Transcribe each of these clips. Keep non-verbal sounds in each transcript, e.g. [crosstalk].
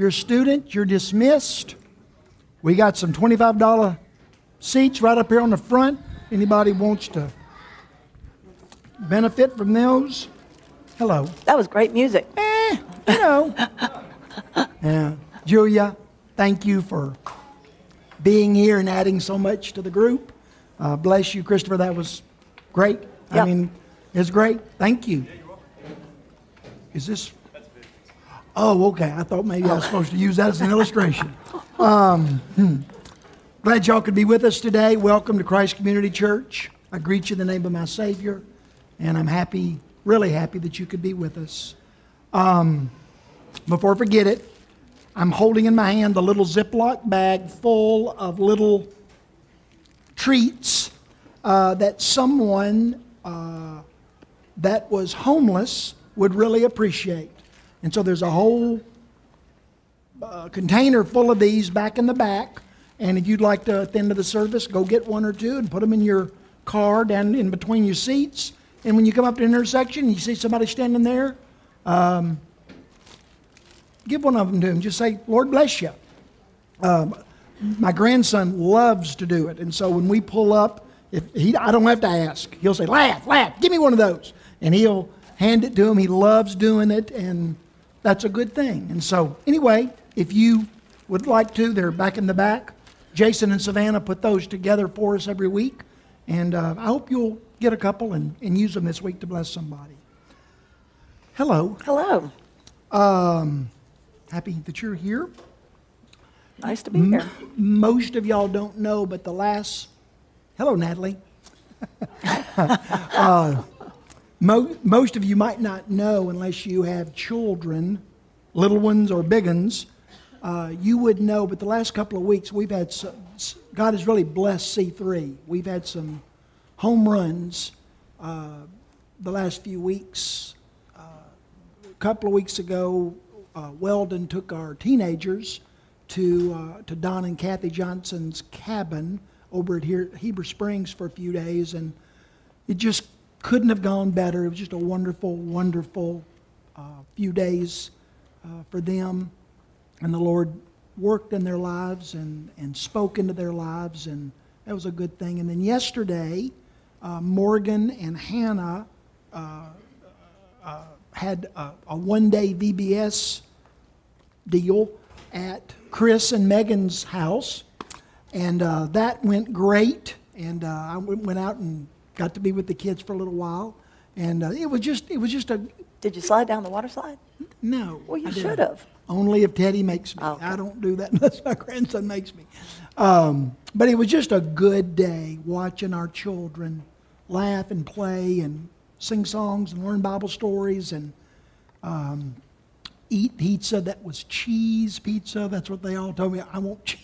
you're a student, you're dismissed. We got some $25 seats right up here on the front. Anybody wants to benefit from those? Hello. That was great music. Eh, you know. [laughs] yeah. Julia, thank you for being here and adding so much to the group. Uh, bless you, Christopher. That was great. I mean, it's great. Thank you. Is this? Oh, okay. I thought maybe I was supposed to use that as an illustration. [laughs] Um, hmm. Glad y'all could be with us today. Welcome to Christ Community Church. I greet you in the name of my Savior, and I'm happy, really happy that you could be with us. Um, before I forget it, I'm holding in my hand a little Ziploc bag full of little treats uh, that someone uh, that was homeless would really appreciate. And so there's a whole uh, container full of these back in the back. And if you'd like to, at the end of the service, go get one or two and put them in your car down in between your seats. And when you come up to an intersection and you see somebody standing there, um, give one of them to him. Just say, Lord bless you. Um, my grandson loves to do it. And so when we pull up, if he, I don't have to ask. He'll say, laugh, laugh, give me one of those. And he'll hand it to him. He loves doing it, and that's a good thing. And so, anyway, if you would like to, they're back in the back. Jason and Savannah put those together for us every week. And uh, I hope you'll get a couple and, and use them this week to bless somebody. Hello. Hello. Um, happy that you're here. Nice to be here. Most of y'all don't know, but the last, hello, Natalie. [laughs] uh, mo- most of you might not know unless you have children, little ones or big ones. Uh, you would know, but the last couple of weeks we've had some, God has really blessed C3. We've had some home runs uh, the last few weeks. Uh, a couple of weeks ago, uh, Weldon took our teenagers to, uh, to Don and Kathy Johnson's cabin over at here, Heber Springs for a few days, and it just couldn't have gone better. It was just a wonderful, wonderful uh, few days uh, for them. And the Lord worked in their lives and, and spoke into their lives, and that was a good thing. And then yesterday, uh, Morgan and Hannah uh, uh, had a, a one day VBS deal at Chris and Megan's house, and uh, that went great. And I went out and got to be with the kids for a little while, and uh, it was just it was just a Did you slide down the water slide? no. Well, you should have. Only if Teddy makes me. Oh, okay. I don't do that [laughs] unless my grandson makes me. Um, but it was just a good day watching our children laugh and play and sing songs and learn Bible stories and um, eat pizza that was cheese pizza. That's what they all told me. I want [laughs] cheese.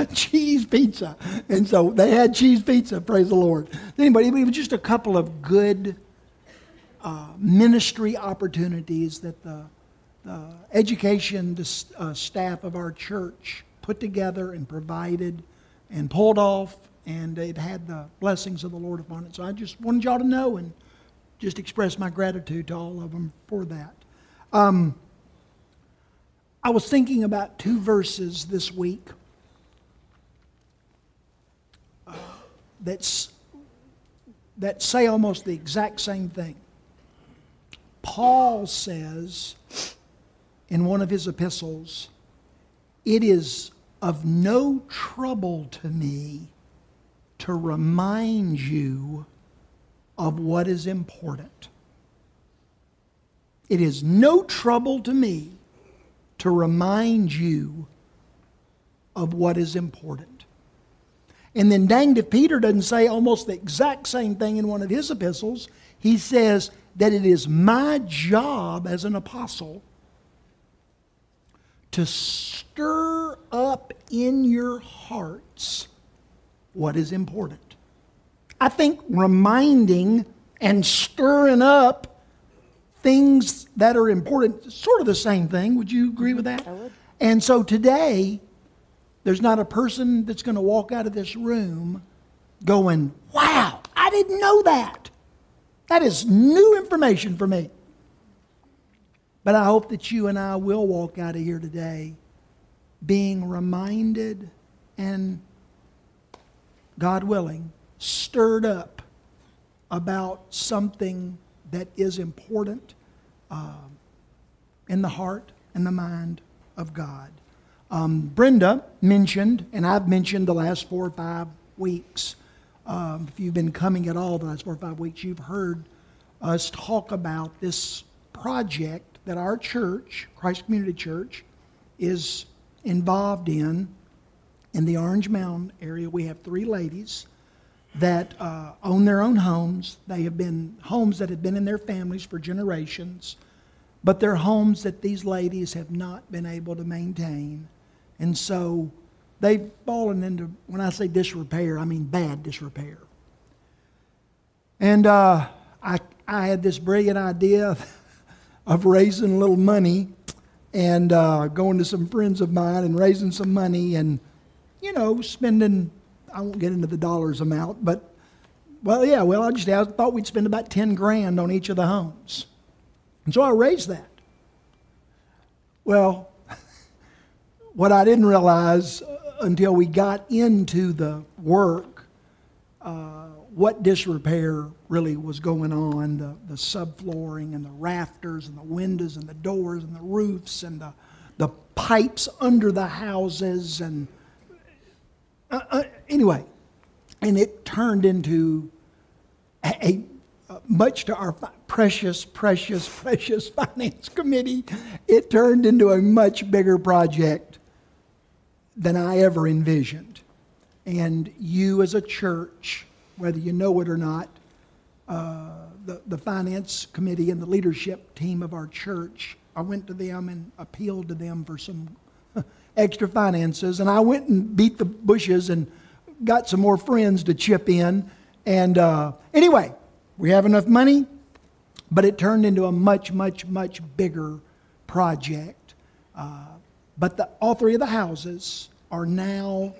[laughs] cheese pizza. And so they had cheese pizza, praise the Lord. Anyway, it was just a couple of good uh, ministry opportunities that the, the education uh, staff of our church put together and provided and pulled off, and it had the blessings of the Lord upon it. So I just wanted y'all to know and just express my gratitude to all of them for that. Um, I was thinking about two verses this week that's, that say almost the exact same thing. Paul says in one of his epistles, It is of no trouble to me to remind you of what is important. It is no trouble to me to remind you of what is important. And then, danged if Peter doesn't say almost the exact same thing in one of his epistles. He says that it is my job as an apostle to stir up in your hearts what is important. I think reminding and stirring up things that are important sort of the same thing. Would you agree with that? I would. And so today, there's not a person that's going to walk out of this room going, wow, I didn't know that. That is new information for me. But I hope that you and I will walk out of here today being reminded and, God willing, stirred up about something that is important uh, in the heart and the mind of God. Um, Brenda mentioned, and I've mentioned the last four or five weeks, um, if you've been coming at all the last four or five weeks, you've heard us talk about this project that our church, Christ Community Church, is involved in in the Orange Mound area. We have three ladies that uh, own their own homes. They have been homes that have been in their families for generations, but they're homes that these ladies have not been able to maintain. And so they've fallen into, when I say disrepair, I mean bad disrepair. And uh, I, I had this brilliant idea of raising a little money and uh, going to some friends of mine and raising some money and, you know, spending, I won't get into the dollars amount, but, well, yeah, well, I just I thought we'd spend about 10 grand on each of the homes. And so I raised that. Well, what I didn't realize until we got into the work, uh, what disrepair really was going on the, the subflooring and the rafters and the windows and the doors and the roofs and the, the pipes under the houses and uh, uh, anyway and it turned into a, a much to our precious precious [laughs] precious finance committee it turned into a much bigger project than i ever envisioned and you as a church whether you know it or not, uh, the, the finance committee and the leadership team of our church, I went to them and appealed to them for some [laughs] extra finances. And I went and beat the bushes and got some more friends to chip in. And uh, anyway, we have enough money, but it turned into a much, much, much bigger project. Uh, but the, all three of the houses are now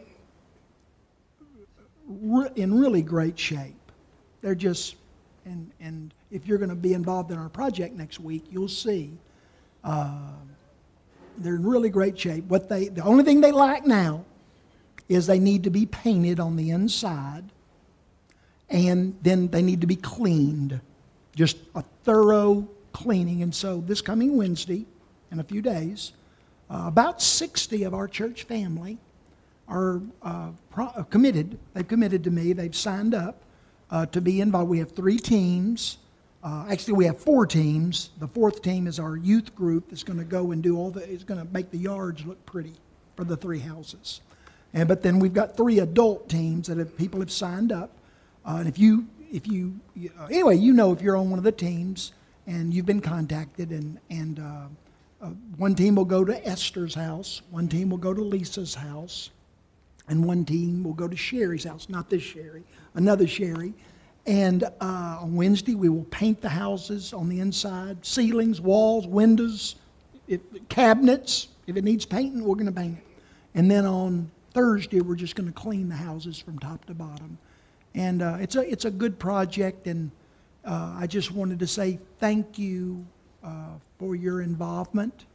in really great shape. They're just, and, and if you're going to be involved in our project next week, you'll see uh, they're in really great shape. What they, the only thing they lack now is they need to be painted on the inside, and then they need to be cleaned, just a thorough cleaning. And so this coming Wednesday, in a few days, uh, about 60 of our church family are uh, pro- uh, committed. They've committed to me. They've signed up uh, to be involved. We have three teams. Uh, actually, we have four teams. The fourth team is our youth group that's going to go and do all the. It's going to make the yards look pretty for the three houses. And but then we've got three adult teams that have, people have signed up. Uh, and if you if you anyway, you know if you're on one of the teams and you've been contacted and and uh, one team will go to Esther's house, one team will go to Lisa's house, and one team will go to Sherry's house, not this Sherry, another Sherry. And uh, on Wednesday, we will paint the houses on the inside ceilings, walls, windows, if, cabinets. If it needs painting, we're going to paint it. And then on Thursday, we're just going to clean the houses from top to bottom. And uh, it's, a, it's a good project, and uh, I just wanted to say thank you uh, for your involvement,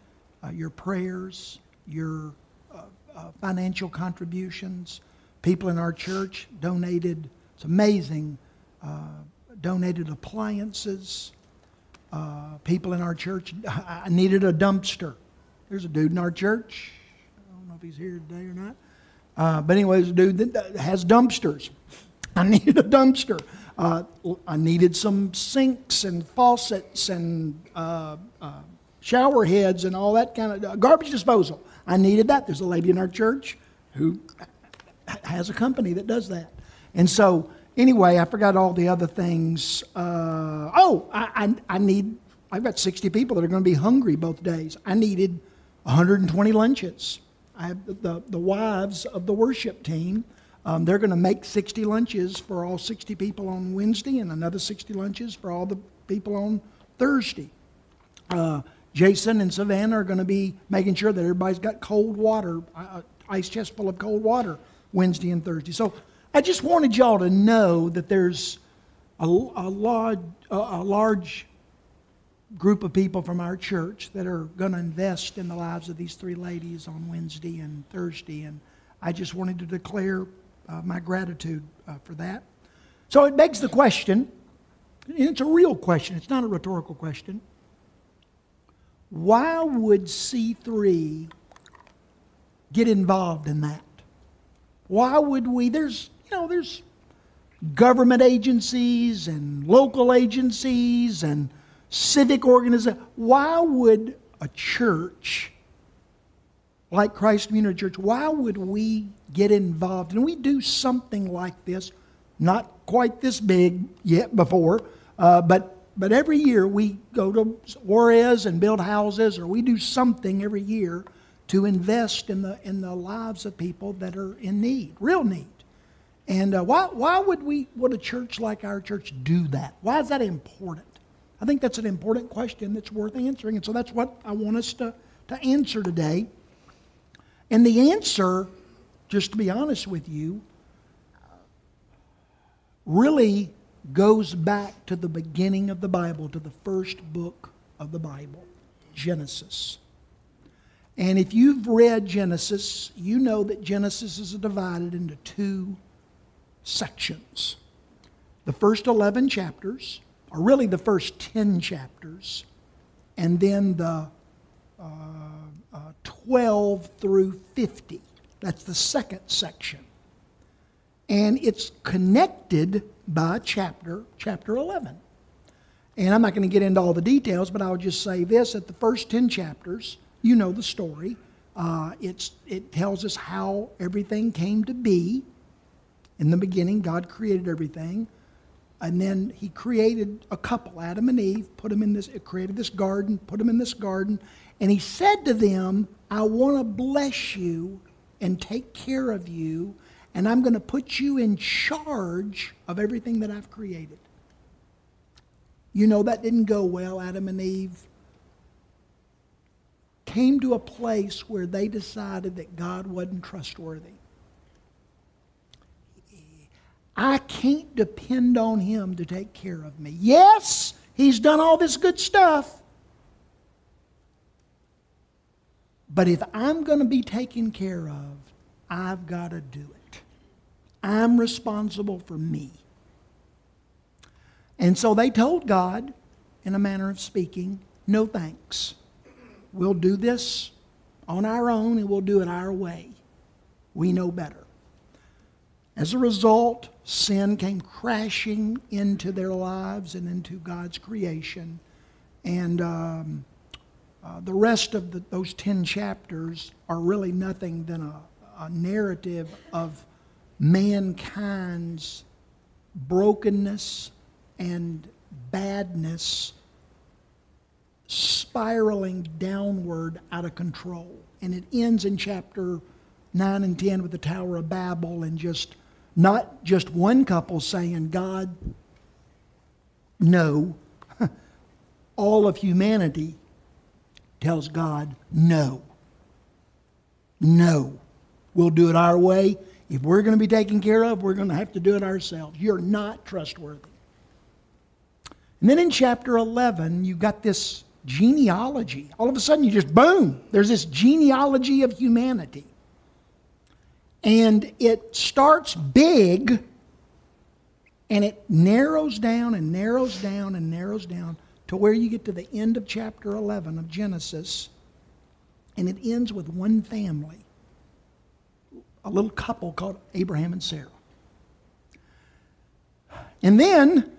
uh, your prayers, your uh, financial contributions. People in our church donated, it's amazing, uh, donated appliances. Uh, people in our church, [laughs] I needed a dumpster. There's a dude in our church. I don't know if he's here today or not. Uh, but anyways, a dude that has dumpsters. [laughs] I needed a dumpster. Uh, I needed some sinks and faucets and uh, uh, shower heads and all that kind of uh, garbage disposal. I needed that. There's a lady in our church who has a company that does that. And so, anyway, I forgot all the other things. Uh, oh, I, I, I need, I've got 60 people that are going to be hungry both days. I needed 120 lunches. I have the, the, the wives of the worship team. Um, they're going to make 60 lunches for all 60 people on Wednesday and another 60 lunches for all the people on Thursday. Uh, Jason and Savannah are going to be making sure that everybody's got cold water, uh, ice chest full of cold water Wednesday and Thursday. So I just wanted y'all to know that there's a, a, large, a large group of people from our church that are going to invest in the lives of these three ladies on Wednesday and Thursday. And I just wanted to declare uh, my gratitude uh, for that. So it begs the question, it's a real question, it's not a rhetorical question. Why would C3 get involved in that? Why would we? There's, you know, there's government agencies and local agencies and civic organizations. Why would a church like Christ Community Church, why would we get involved? And we do something like this, not quite this big yet before, uh, but but every year we go to Juarez and build houses, or we do something every year to invest in the in the lives of people that are in need, real need. And uh, why why would we would a church like our church do that? Why is that important? I think that's an important question that's worth answering, and so that's what I want us to to answer today. And the answer, just to be honest with you, really goes back to the beginning of the Bible, to the first book of the Bible, Genesis. And if you've read Genesis, you know that Genesis is divided into two sections. The first 11 chapters, or really the first 10 chapters, and then the uh, uh, 12 through 50. That's the second section. And it's connected by chapter, chapter 11. And I'm not going to get into all the details, but I'll just say this at the first 10 chapters, you know the story. Uh, it's, it tells us how everything came to be. In the beginning, God created everything. And then he created a couple, Adam and Eve, put them in this, created this garden, put them in this garden. And he said to them, I want to bless you and take care of you and I'm going to put you in charge of everything that I've created. You know, that didn't go well. Adam and Eve came to a place where they decided that God wasn't trustworthy. I can't depend on him to take care of me. Yes, he's done all this good stuff. But if I'm going to be taken care of, I've got to do it. I'm responsible for me. And so they told God, in a manner of speaking, no thanks. We'll do this on our own and we'll do it our way. We know better. As a result, sin came crashing into their lives and into God's creation. And um, uh, the rest of the, those 10 chapters are really nothing than a, a narrative of mankind's brokenness and badness spiraling downward out of control. And it ends in chapter 9 and 10 with the Tower of Babel and just not just one couple saying, God, no. [laughs] All of humanity tells God, no. No. We'll do it our way. If we're going to be taken care of, we're going to have to do it ourselves. You're not trustworthy. And then in chapter 11, you've got this genealogy. All of a sudden, you just, boom, there's this genealogy of humanity. And it starts big and it narrows down and narrows down and narrows down to where you get to the end of chapter 11 of Genesis. And it ends with one family a little couple called Abraham and Sarah. And then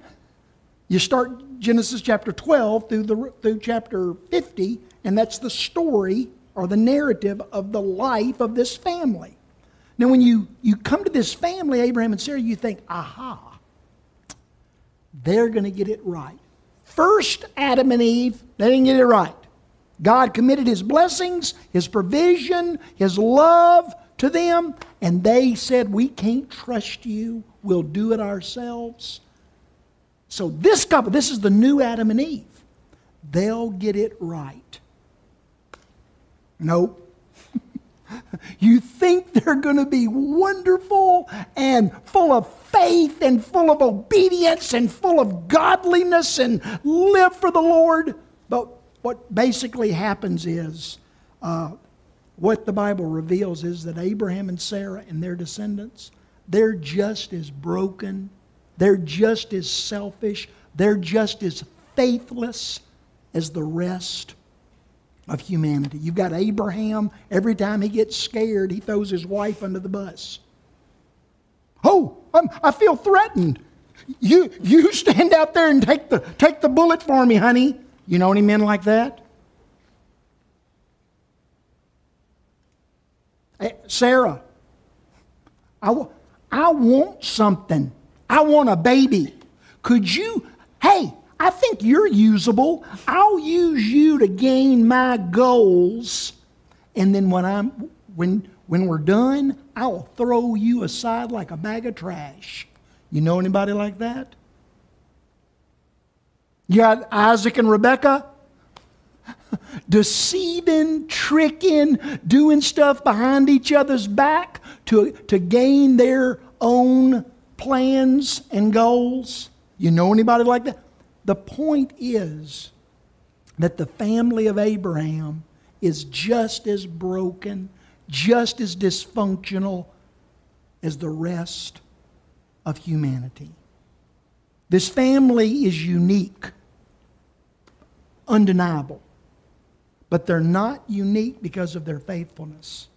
you start Genesis chapter 12 through, the, through chapter 50, and that's the story or the narrative of the life of this family. Now, when you, you come to this family, Abraham and Sarah, you think, aha, they're going to get it right. First, Adam and Eve, they didn't get it right. God committed his blessings, his provision, his love to them, and they said, We can't trust you. We'll do it ourselves. So, this couple, this is the new Adam and Eve. They'll get it right. Nope. [laughs] you think they're going to be wonderful and full of faith and full of obedience and full of godliness and live for the Lord. But what basically happens is uh, what the Bible reveals is that Abraham and Sarah and their descendants, they're just as broken, they're just as selfish, they're just as faithless as the rest of humanity. You've got Abraham, every time he gets scared, he throws his wife under the bus. Oh, I'm, i feel threatened. You, you stand out there and take the, take the bullet for me, honey. You know any men like that? Hey, Sarah, I want something. I want a baby. Could you, hey, I think you're usable. I'll use you to gain my goals. And then when I'm when when we're done, I'll throw you aside like a bag of trash. You know anybody like that? You got Isaac and Rebecca [laughs] deceiving, tricking, doing stuff behind each other's back to, to gain their own plans and goals. You know anybody like that? The point is that the family of Abraham is just as broken, just as dysfunctional as the rest of humanity. This family is unique, undeniable, but they're not unique because of their faithfulness.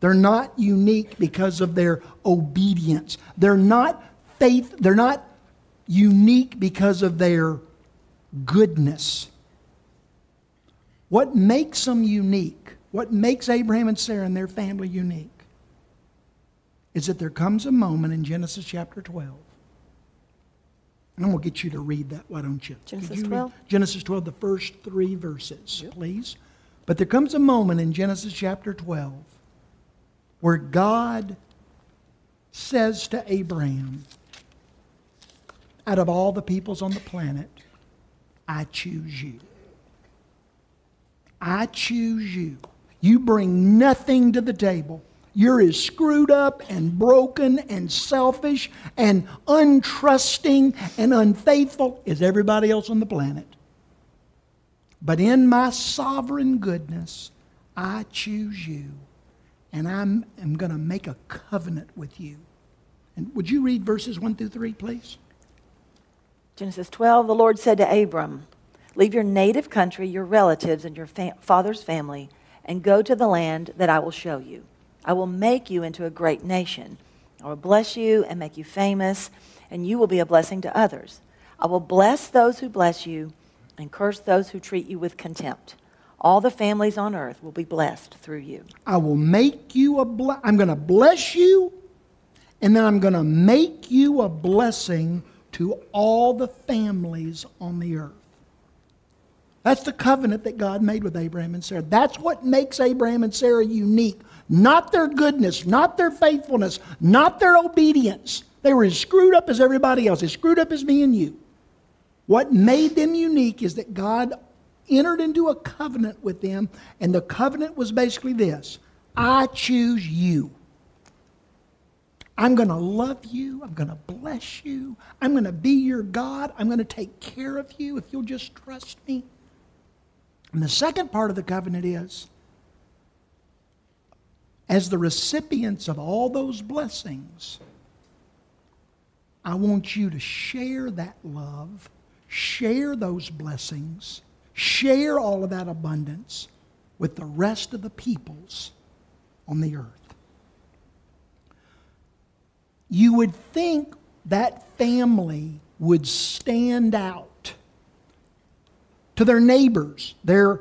They're not unique because of their obedience. They're not faith, they're not unique because of their goodness. What makes them unique, what makes Abraham and Sarah and their family unique, is that there comes a moment in Genesis chapter 12. And I'm going to get you to read that, why don't you? Genesis you 12? Genesis 12, the first three verses, yep. please. But there comes a moment in Genesis chapter 12 where God says to Abraham, out of all the peoples on the planet, I choose you. I choose you. You bring nothing to the table. You're as screwed up and broken and selfish and untrusting and unfaithful as everybody else on the planet. But in my sovereign goodness, I choose you and I'm, I'm going to make a covenant with you. And would you read verses 1 through 3, please? Genesis 12, the Lord said to Abram, Leave your native country, your relatives, and your fa- father's family, and go to the land that I will show you. I will make you into a great nation. I will bless you and make you famous, and you will be a blessing to others. I will bless those who bless you and curse those who treat you with contempt. All the families on earth will be blessed through you. I will make you a ble- I'm going to bless you, and then I'm going to make you a blessing to all the families on the earth. That's the covenant that God made with Abraham and Sarah. That's what makes Abraham and Sarah unique. Not their goodness, not their faithfulness, not their obedience. They were as screwed up as everybody else, as screwed up as me and you. What made them unique is that God entered into a covenant with them, and the covenant was basically this I choose you. I'm going to love you. I'm going to bless you. I'm going to be your God. I'm going to take care of you if you'll just trust me. And the second part of the covenant is as the recipients of all those blessings, I want you to share that love, share those blessings, share all of that abundance with the rest of the peoples on the earth you would think that family would stand out to their neighbors, their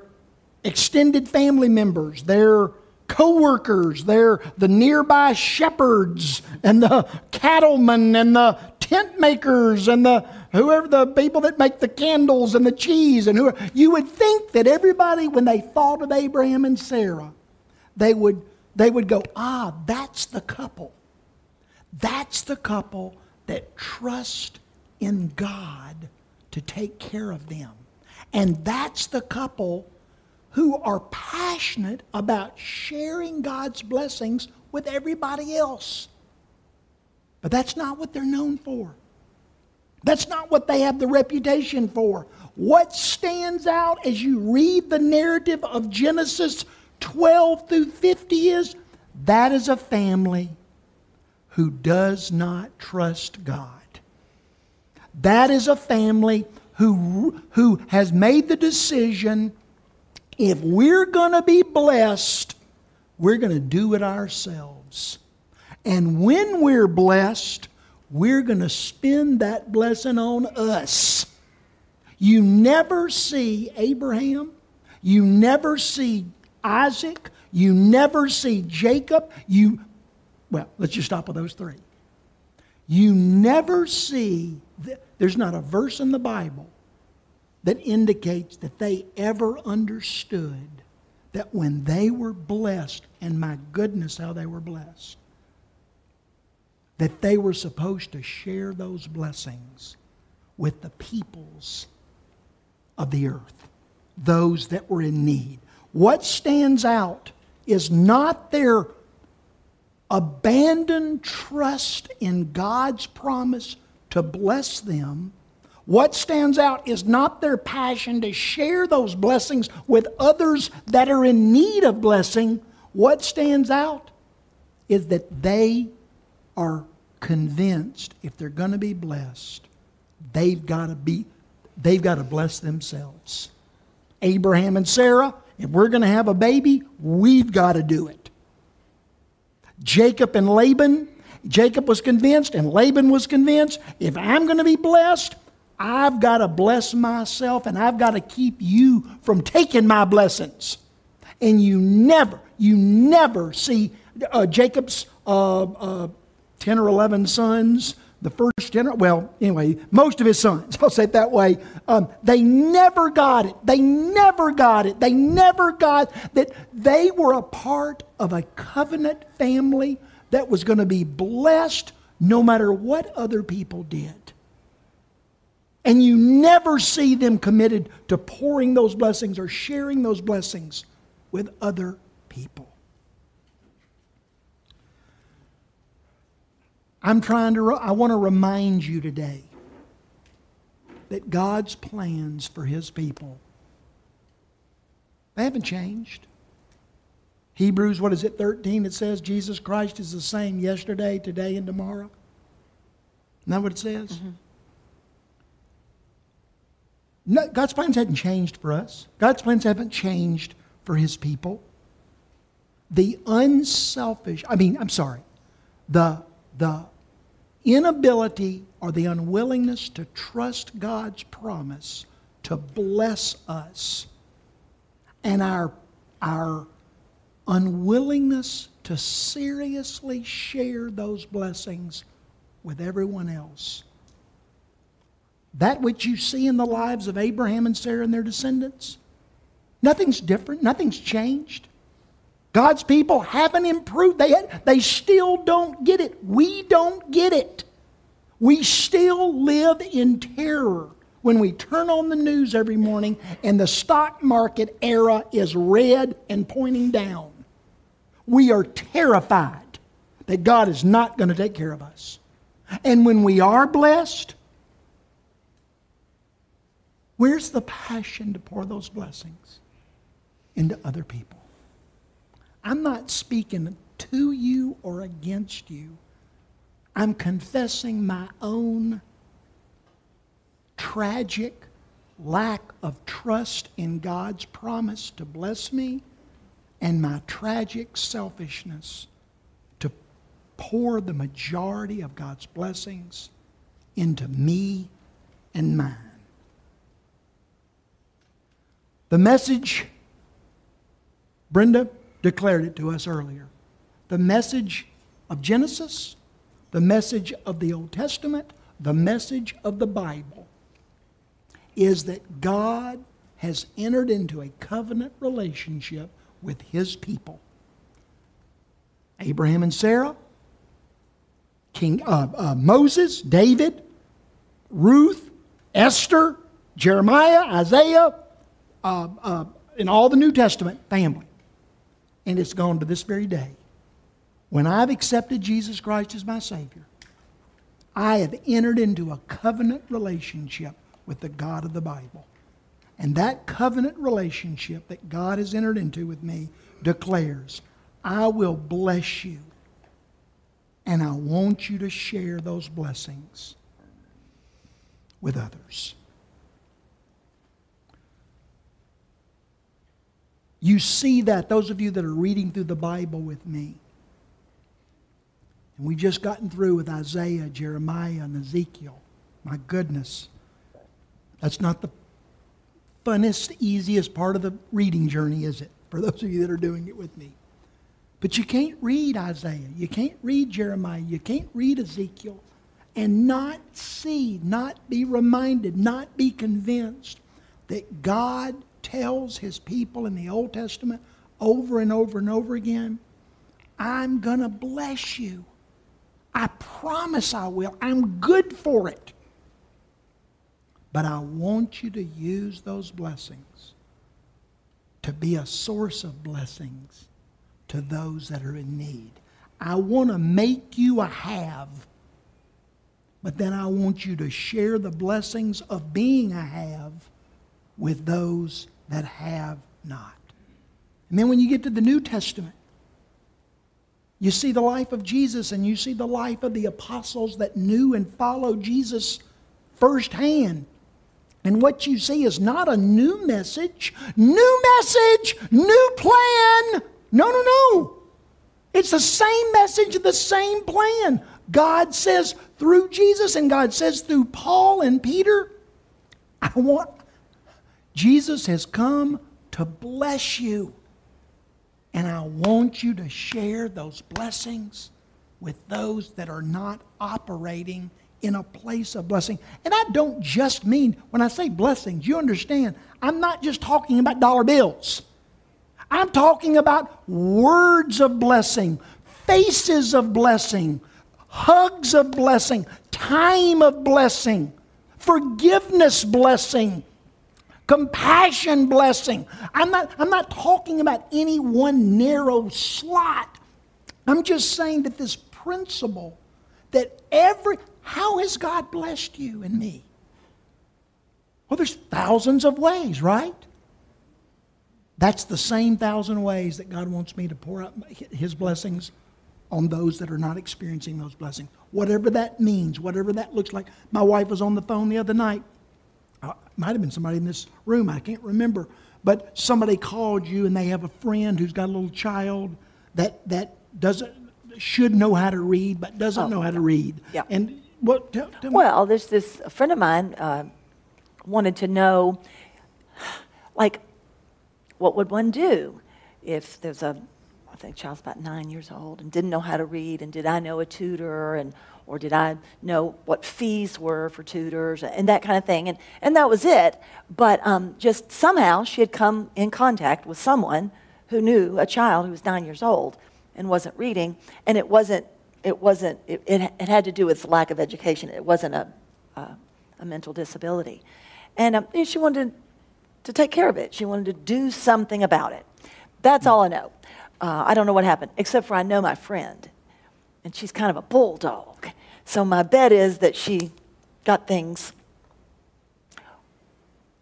extended family members, their co-workers, their the nearby shepherds and the cattlemen and the tent makers and the whoever the people that make the candles and the cheese and who you would think that everybody when they thought of Abraham and Sarah they would they would go ah that's the couple that's the couple that trust in God to take care of them. And that's the couple who are passionate about sharing God's blessings with everybody else. But that's not what they're known for. That's not what they have the reputation for. What stands out as you read the narrative of Genesis 12 through 50 is that is a family who does not trust God. That is a family who, who has made the decision if we're going to be blessed, we're going to do it ourselves. And when we're blessed, we're going to spend that blessing on us. You never see Abraham, you never see Isaac, you never see Jacob, you well, let's just stop with those three. You never see there's not a verse in the Bible that indicates that they ever understood that when they were blessed, and my goodness, how they were blessed, that they were supposed to share those blessings with the peoples of the earth, those that were in need. What stands out is not their abandoned trust in God's promise to bless them what stands out is not their passion to share those blessings with others that are in need of blessing. What stands out is that they are convinced if they're going to be blessed, they've got to be they've got to bless themselves. Abraham and Sarah, if we're going to have a baby, we've got to do it. Jacob and Laban, Jacob was convinced and Laban was convinced if I'm going to be blessed, I've got to bless myself and I've got to keep you from taking my blessings. And you never, you never see uh, Jacob's uh, uh, 10 or 11 sons, the first generation, well, anyway, most of his sons, [laughs] I'll say it that way, um, they never got it. They never got it. They never got that they were a part of a covenant family that was going to be blessed no matter what other people did. And you never see them committed to pouring those blessings or sharing those blessings with other people. I'm trying to, I want to remind you today that God's plans for His people, they haven't changed. Hebrews, what is it, 13? It says Jesus Christ is the same yesterday, today, and tomorrow. Isn't that what it says? Mm-hmm. No, God's plans hadn't changed for us. God's plans haven't changed for his people. The unselfish, I mean, I'm sorry, the, the inability or the unwillingness to trust God's promise to bless us and our, our unwillingness to seriously share those blessings with everyone else that which you see in the lives of Abraham and Sarah and their descendants. Nothing's different, nothing's changed. God's people haven't improved. They, they still don't get it. We don't get it. We still live in terror when we turn on the news every morning and the stock market era is red and pointing down. We are terrified that God is not going to take care of us. And when we are blessed, Where's the passion to pour those blessings into other people? I'm not speaking to you or against you. I'm confessing my own tragic lack of trust in God's promise to bless me and my tragic selfishness to pour the majority of God's blessings into me and mine. The message, Brenda declared it to us earlier. The message of Genesis, the message of the Old Testament, the message of the Bible is that God has entered into a covenant relationship with his people. Abraham and Sarah, King uh, uh, Moses, David, Ruth, Esther, Jeremiah, Isaiah, uh, uh, in all the New Testament family. And it's gone to this very day. When I've accepted Jesus Christ as my Savior, I have entered into a covenant relationship with the God of the Bible. And that covenant relationship that God has entered into with me declares, I will bless you. And I want you to share those blessings with others. You see that, those of you that are reading through the Bible with me. And we've just gotten through with Isaiah, Jeremiah, and Ezekiel. My goodness. That's not the funnest, easiest part of the reading journey, is it? For those of you that are doing it with me. But you can't read Isaiah. You can't read Jeremiah. You can't read Ezekiel and not see, not be reminded, not be convinced that God tells his people in the Old Testament over and over and over again I'm going to bless you. I promise I will. I'm good for it. But I want you to use those blessings to be a source of blessings to those that are in need. I want to make you a have, but then I want you to share the blessings of being a have with those that have not. And then when you get to the New Testament, you see the life of Jesus and you see the life of the apostles that knew and followed Jesus firsthand. And what you see is not a new message, new message, new plan. No, no, no. It's the same message, the same plan. God says through Jesus and God says through Paul and Peter, I want Jesus has come to bless you. And I want you to share those blessings with those that are not operating in a place of blessing. And I don't just mean, when I say blessings, you understand, I'm not just talking about dollar bills. I'm talking about words of blessing, faces of blessing, hugs of blessing, time of blessing, forgiveness blessing, compassion blessing. I'm not, I'm not talking about any one narrow slot. I'm just saying that this principle that every, how has God blessed you and me? Well, there's thousands of ways, right? That's the same thousand ways that God wants me to pour out His blessings on those that are not experiencing those blessings. Whatever that means, whatever that looks like. My wife was on the phone the other night might have been somebody in this room, I can't remember. But somebody called you and they have a friend who's got a little child that, that doesn't, should know how to read, but doesn't Oh, know how to read. yeah. And what, tell, tell me- Well, there's this a friend of mine uh, wanted to know, like, what would one do if there's a, I think child's about nine years old and didn't know how to read, and did I know a tutor, and or did I know what fees were for tutors and that kind of thing, and and that was it. But um, just somehow she had come in contact with someone who knew a child who was nine years old and wasn't reading, and it wasn't it wasn't it, it, it had to do with lack of education. It wasn't a a, a mental disability, and um, she wanted to take care of it. She wanted to do something about it. That's all I know. Uh, I don't know what happened, except for I know my friend, and she's kind of a bulldog. So my bet is that she got things,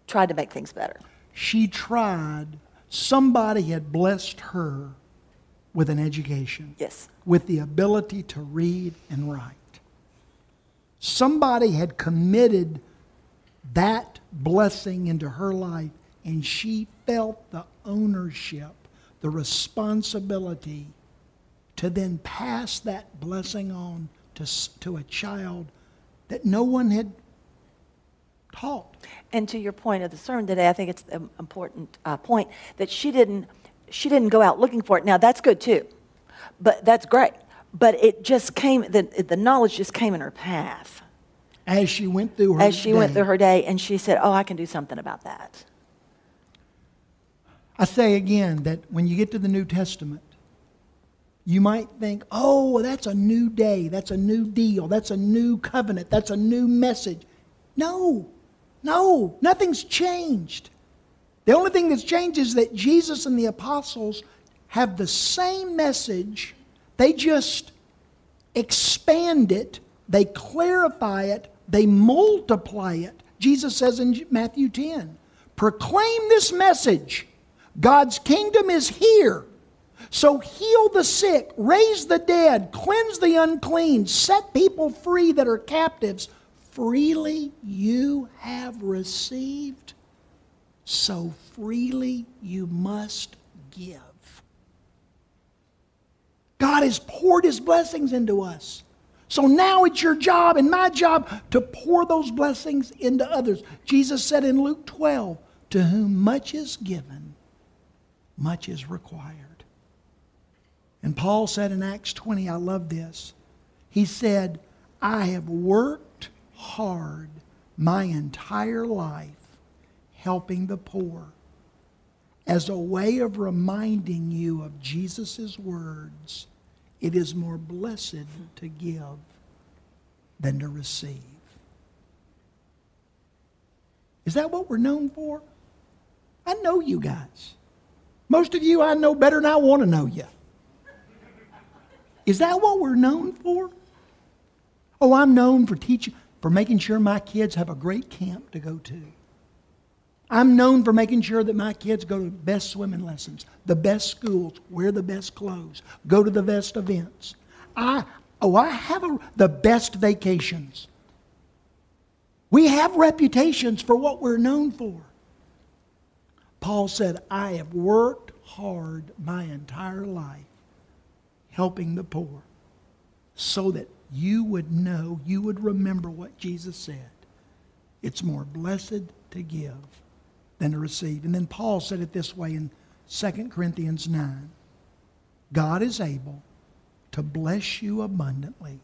tried to make things better. she tried, somebody had blessed her with an education. Yes. with the ability to read and write. Somebody had committed that blessing into her life, and she felt the ownership, the responsibility to then pass that blessing on to, to a child that no one had taught. And to your point of the sermon today, I think it's an important uh, point that she didn't she didn't go out looking for it. Now that's good too, but that's great. But it just came the the knowledge just came in her path As she went through her as she went through her day, and she said, "Oh, I can do something about that." I say again that when you get to the New Testament, you might think, oh, that's a new day, that's a new deal, that's a new covenant, that's a new message. No, no, nothing's changed. The only thing that's changed is that Jesus and the apostles have the same message, they just expand it, they clarify it, they multiply it. Jesus says in Matthew 10, Proclaim this message God's kingdom is here. So heal the sick, raise the dead, cleanse the unclean, set people free that are captives. Freely you have received, so freely you must give. God has poured his blessings into us. So now it's your job and my job to pour those blessings into others. Jesus said in Luke 12, To whom much is given, much is required. And Paul said in Acts 20, I love this. He said, I have worked hard my entire life helping the poor as a way of reminding you of Jesus' words it is more blessed to give than to receive. Is that what we're known for? I know you guys. Most of you I know better than I want to know you. Is that what we're known for? Oh, I'm known for teaching, for making sure my kids have a great camp to go to. I'm known for making sure that my kids go to the best swimming lessons, the best schools, wear the best clothes, go to the best events. I, oh, I have a, the best vacations. We have reputations for what we're known for. Paul said, I have worked hard my entire life helping the poor so that you would know, you would remember what Jesus said. It's more blessed to give than to receive. And then Paul said it this way in 2 Corinthians 9 God is able to bless you abundantly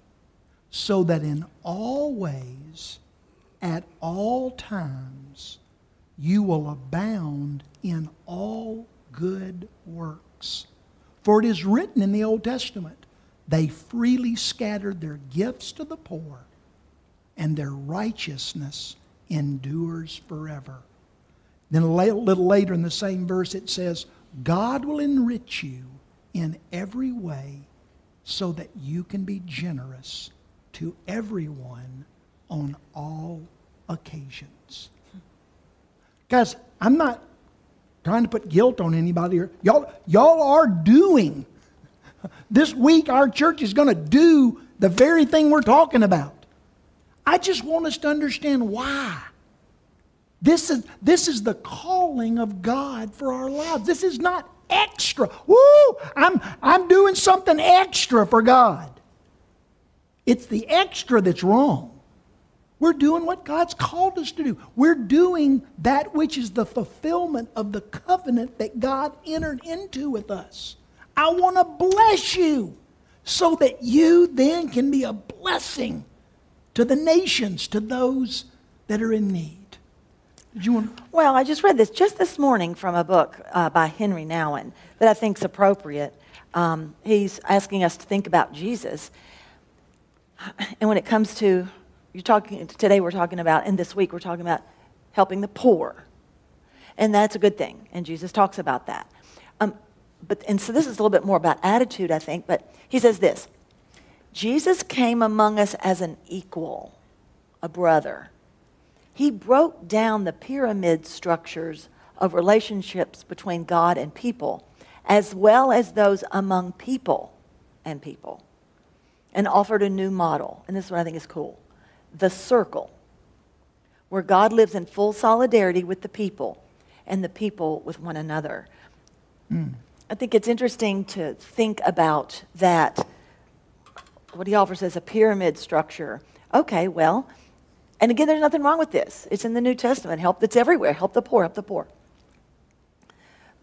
so that in all ways, at all times, you will abound in all good works for it is written in the Old Testament, they freely scattered their gifts to the poor, and their righteousness endures forever. Then a little later in the same verse, it says, God will enrich you in every way so that you can be generous to everyone on all occasions. Guys, I'm not trying to put guilt on anybody. Y'all, y'all are doing. This week, our church is going to do the very thing we're talking about. I just want us to understand why. This is, this is the calling of God for our lives. This is not extra. Woo! I'm, I'm doing something extra for God. It's the extra that's wrong. We're doing what God's called us to do. We're doing that which is the fulfillment of the covenant that God entered into with us. I want to bless you so that you then can be a blessing to the nations, to those that are in need. Did you want? Well, I just read this just this morning from a book uh, by Henri Nouwen that I think is appropriate. Um, he's asking us to think about Jesus. And when it comes to you're talking today we're talking about and this week we're talking about helping the poor. And that's a good thing and jesus talks about that. Um, but and so this is a little bit more about attitude i think but he says this jesus came among us as an equal a brother. He broke down the pyramid structures of relationships between god and people as well as those among people and people and offered a new model. And this is what i think is cool the circle, where God lives in full solidarity with the people and the people with one another. Mm. I think it's interesting to think about that, what he offers as a pyramid structure. Okay, well, and again, there's nothing wrong with this. It's in the New Testament. Help that's everywhere. Help the poor, help the poor.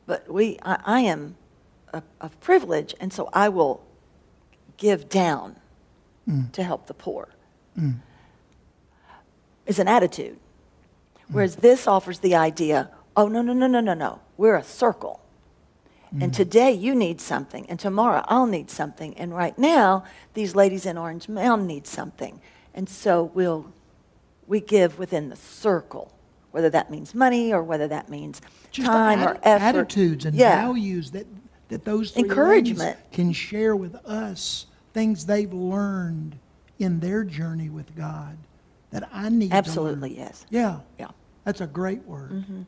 But we, I, I am of privilege, and so I will give down mm. to help the poor. Mm is an attitude. Whereas mm. this offers the idea oh, no, no, no, no, no, no. We're a circle. Mm. And today you need something, and tomorrow I'll need something, and right now these ladies in Orange Mound need something. And so we'll, we give within the circle, whether that means money or whether that means Just time or effort. Attitudes and yeah. values that, that those encouragement can share with us, things they've learned in their journey with God that I need. Absolutely, yes. Yeah. Yeah. That's a great word. Mm-hmm.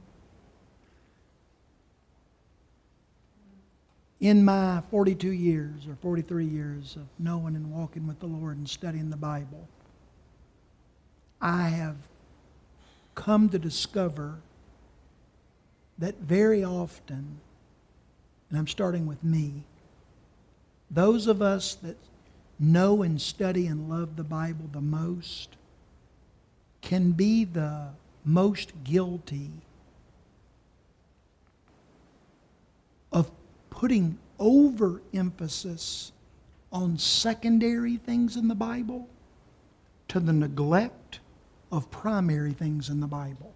In my 42 years or 43 years of knowing and walking with the Lord and studying the Bible, I have come to discover that very often, and I'm starting with me, those of us that know and study and love the Bible the most can be the most guilty of putting overemphasis on secondary things in the Bible to the neglect of primary things in the Bible.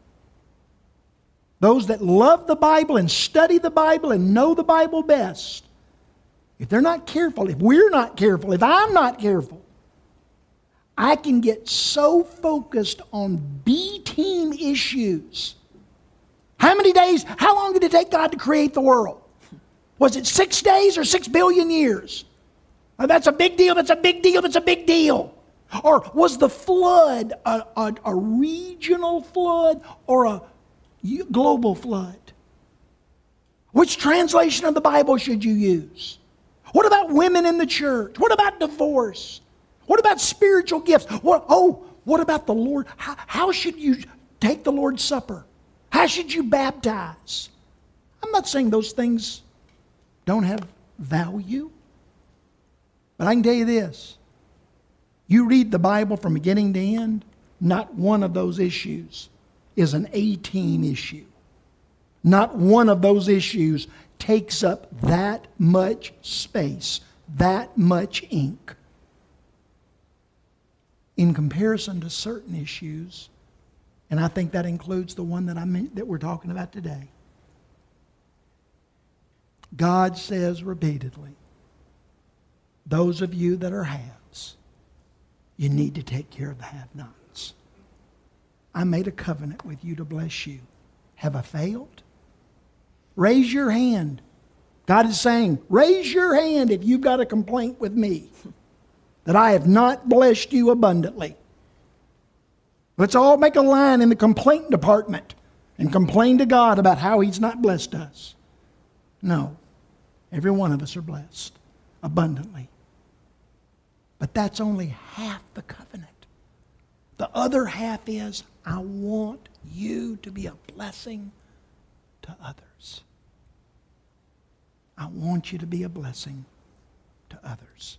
Those that love the Bible and study the Bible and know the Bible best, if they're not careful, if we're not careful, if I'm not careful, I can get so focused on B team issues. How many days, how long did it take God to create the world? Was it six days or six billion years? that's a big deal, that's a big deal, that's a big deal. Or was the flood a, a, a regional flood or a global flood? Which translation of the Bible should you use? What about women in the church? What about divorce? What about spiritual gifts? What, oh, what about the Lord? How, how should you take the Lord's Supper? How should you baptize? I'm not saying those things don't have value, but I can tell you this you read the Bible from beginning to end, not one of those issues is an A team issue. Not one of those issues takes up that much space, that much ink. In comparison to certain issues, and I think that includes the one that, I meant, that we're talking about today. God says repeatedly, those of you that are haves, you need to take care of the have nots. I made a covenant with you to bless you. Have I failed? Raise your hand. God is saying, raise your hand if you've got a complaint with me [laughs] that I have not blessed you abundantly. Let's all make a line in the complaint department and complain to God about how He's not blessed us. No, every one of us are blessed abundantly. But that's only half the covenant. The other half is I want you to be a blessing to others. I want you to be a blessing to others.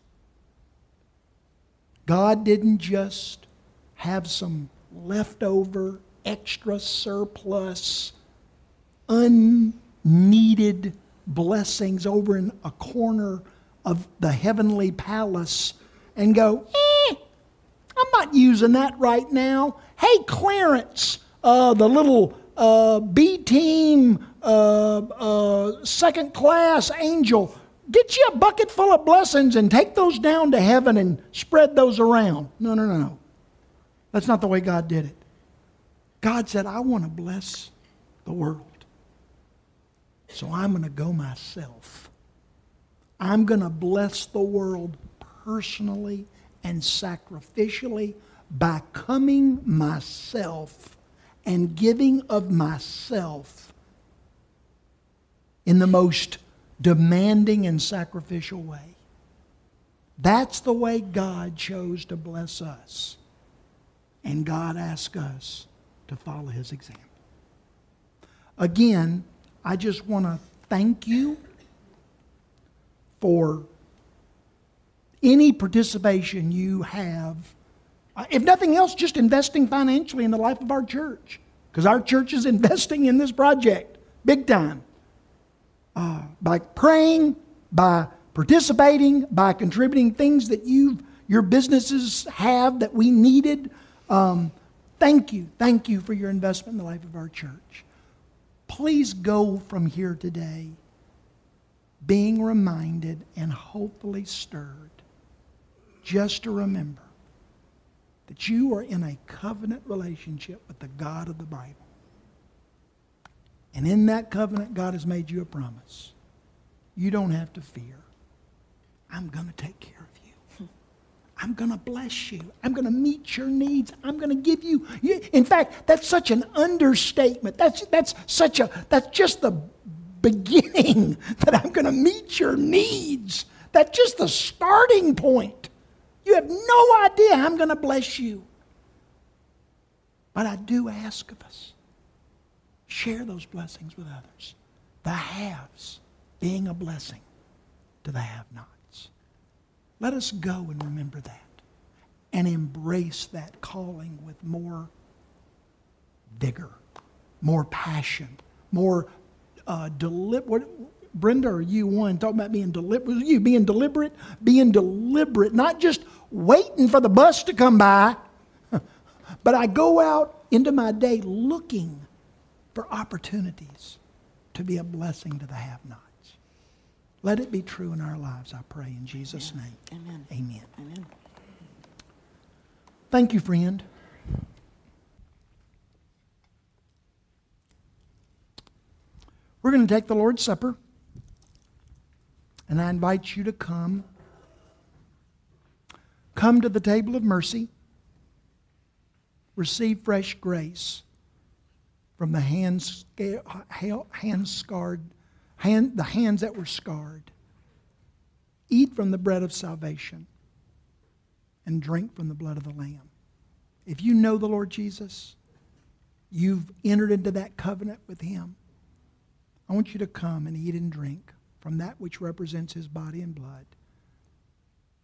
God didn't just have some leftover, extra surplus, unneeded blessings over in a corner of the heavenly palace and go, eh, I'm not using that right now. Hey, Clarence, uh, the little uh, B team, uh, uh, second class angel, get you a bucket full of blessings and take those down to heaven and spread those around. No, no, no. That's not the way God did it. God said, I want to bless the world. So I'm going to go myself. I'm going to bless the world personally and sacrificially by coming myself and giving of myself in the most demanding and sacrificial way. That's the way God chose to bless us. And God asked us to follow his example. Again, I just want to thank you for any participation you have. Uh, if nothing else, just investing financially in the life of our church. Because our church is [laughs] investing in this project big time. Uh, by praying, by participating, by contributing things that you your businesses have that we needed. Um, thank you. Thank you for your investment in the life of our church. Please go from here today being reminded and hopefully stirred just to remember that you are in a covenant relationship with the God of the Bible. And in that covenant, God has made you a promise. You don't have to fear. I'm going to take care of you. [laughs] I'm going to bless you. I'm going to meet your needs. I'm going to give you. In fact, that's such an understatement. That's, that's such a, that's just the beginning [laughs] that I'm going to meet your needs. That's just the starting point. You have no idea I'm going to bless you. But I do ask of us share those blessings with others. The haves being a blessing to the have nots. Let us go and remember that and embrace that calling with more vigor, more passion, more uh, deliberate. Brenda, or you one talking about being deliberate? You being deliberate, being deliberate, not just waiting for the bus to come by, [laughs] but I go out into my day looking for opportunities to be a blessing to the have-nots. Let it be true in our lives, I pray, in Jesus' name. Amen. Amen. Amen. Thank you, friend. We're going to take the Lord's Supper, and I invite you to come. Come to the table of mercy. Receive fresh grace from the hands, hands scarred, hand, the hands that were scarred. Eat from the bread of salvation and drink from the blood of the Lamb. If you know the Lord Jesus, you've entered into that covenant with Him. I want you to come and eat and drink from that which represents His body and blood.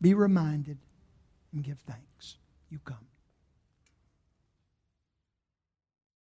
Be reminded and give thanks. You come.